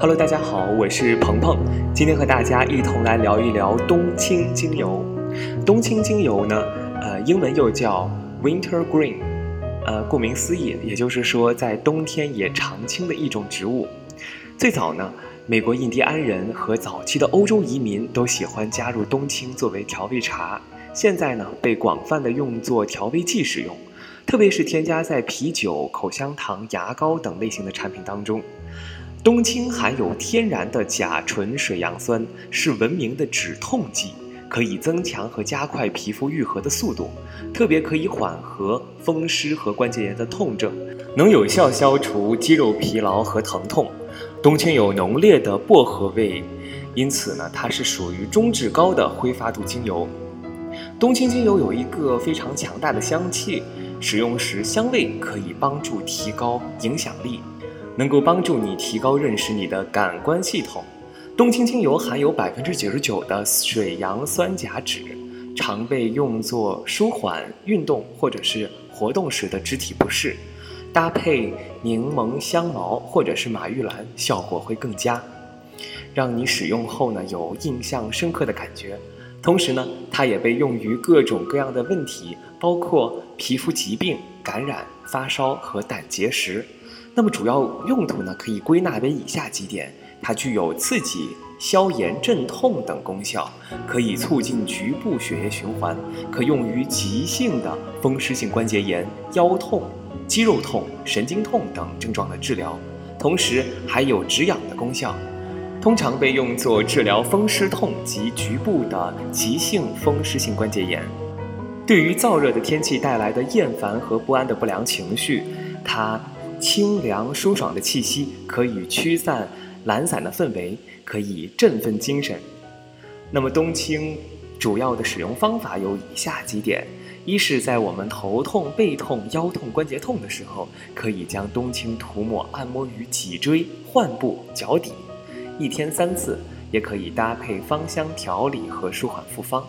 hello 大家好我是鹏鹏。今天和大家一同来聊一聊冬青精油。冬青精油呢呃英文又叫 wintergreen 呃，顾名思义，也就是说在冬天也常青的一种植物。最早呢，美国印第安人和早期的欧洲移民都喜欢加入冬青作为调味茶，现在呢，被广泛的用作调味剂使用，特别是添加在啤酒、口香糖、牙膏等类型的产品当中。冬青含有天然的甲醇水杨酸，是闻名的止痛剂，可以增强和加快皮肤愈合的速度，特别可以缓和风湿和关节炎的痛症，能有效消除肌肉疲劳和疼痛。冬青有浓烈的薄荷味，因此呢，它是属于中至高的挥发度精油。冬青精油有一个非常强大的香气，使用时香味可以帮助提高影响力。能够帮助你提高认识你的感官系统。冬青精油含有百分之九十九的水杨酸甲酯，常被用作舒缓运动或者是活动时的肢体不适。搭配柠檬香茅或者是马玉兰，效果会更佳，让你使用后呢有印象深刻的感觉。同时呢，它也被用于各种各样的问题，包括皮肤疾病、感染、发烧和胆结石。那么主要用途呢，可以归纳为以下几点：它具有刺激、消炎、镇痛等功效，可以促进局部血液循环，可用于急性的风湿性关节炎、腰痛、肌肉痛、神经痛等症状的治疗，同时还有止痒的功效，通常被用作治疗风湿痛及局部的急性风湿性关节炎。对于燥热的天气带来的厌烦和不安的不良情绪，它。清凉舒爽的气息可以驱散懒散的氛围，可以振奋精神。那么冬青主要的使用方法有以下几点：一是，在我们头痛、背痛、腰痛、关节痛的时候，可以将冬青涂抹按摩于脊椎、患部、脚底，一天三次，也可以搭配芳香调理和舒缓复方。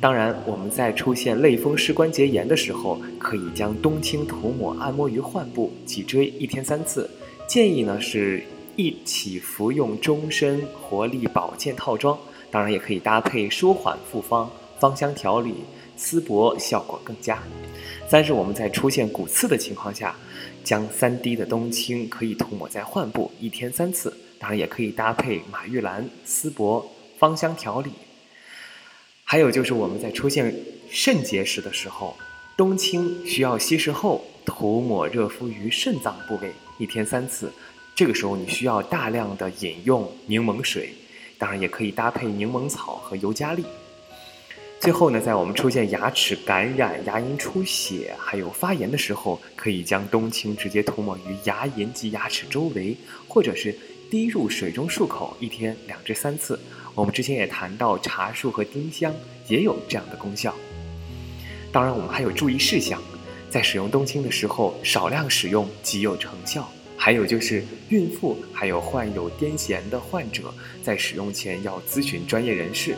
当然，我们在出现类风湿关节炎的时候，可以将冬青涂抹按摩于患部、脊椎，一天三次。建议呢是一起服用终身活力保健套装。当然，也可以搭配舒缓复方、芳香调理、丝柏，效果更佳。三是我们在出现骨刺的情况下，将三滴的冬青可以涂抹在患部，一天三次。当然，也可以搭配马玉兰、丝柏、芳香调理。还有就是我们在出现肾结石的时候，冬青需要稀释后涂抹热敷于肾脏部位，一天三次。这个时候你需要大量的饮用柠檬水，当然也可以搭配柠檬草和尤加利。最后呢，在我们出现牙齿感染、牙龈出血还有发炎的时候，可以将冬青直接涂抹于牙龈及牙齿周围，或者是滴入水中漱口，一天两至三次。我们之前也谈到，茶树和丁香也有这样的功效。当然，我们还有注意事项，在使用冬青的时候，少量使用极有成效。还有就是，孕妇还有患有癫痫的患者，在使用前要咨询专业人士。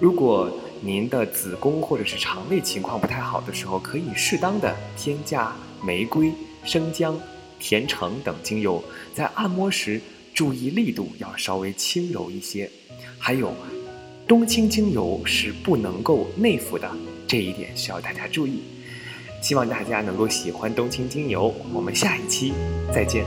如果您的子宫或者是肠胃情况不太好的时候，可以适当的添加玫瑰、生姜、甜橙等精油，在按摩时注意力度要稍微轻柔一些。还有，冬青精油是不能够内服的，这一点需要大家注意。希望大家能够喜欢冬青精油，我们下一期再见。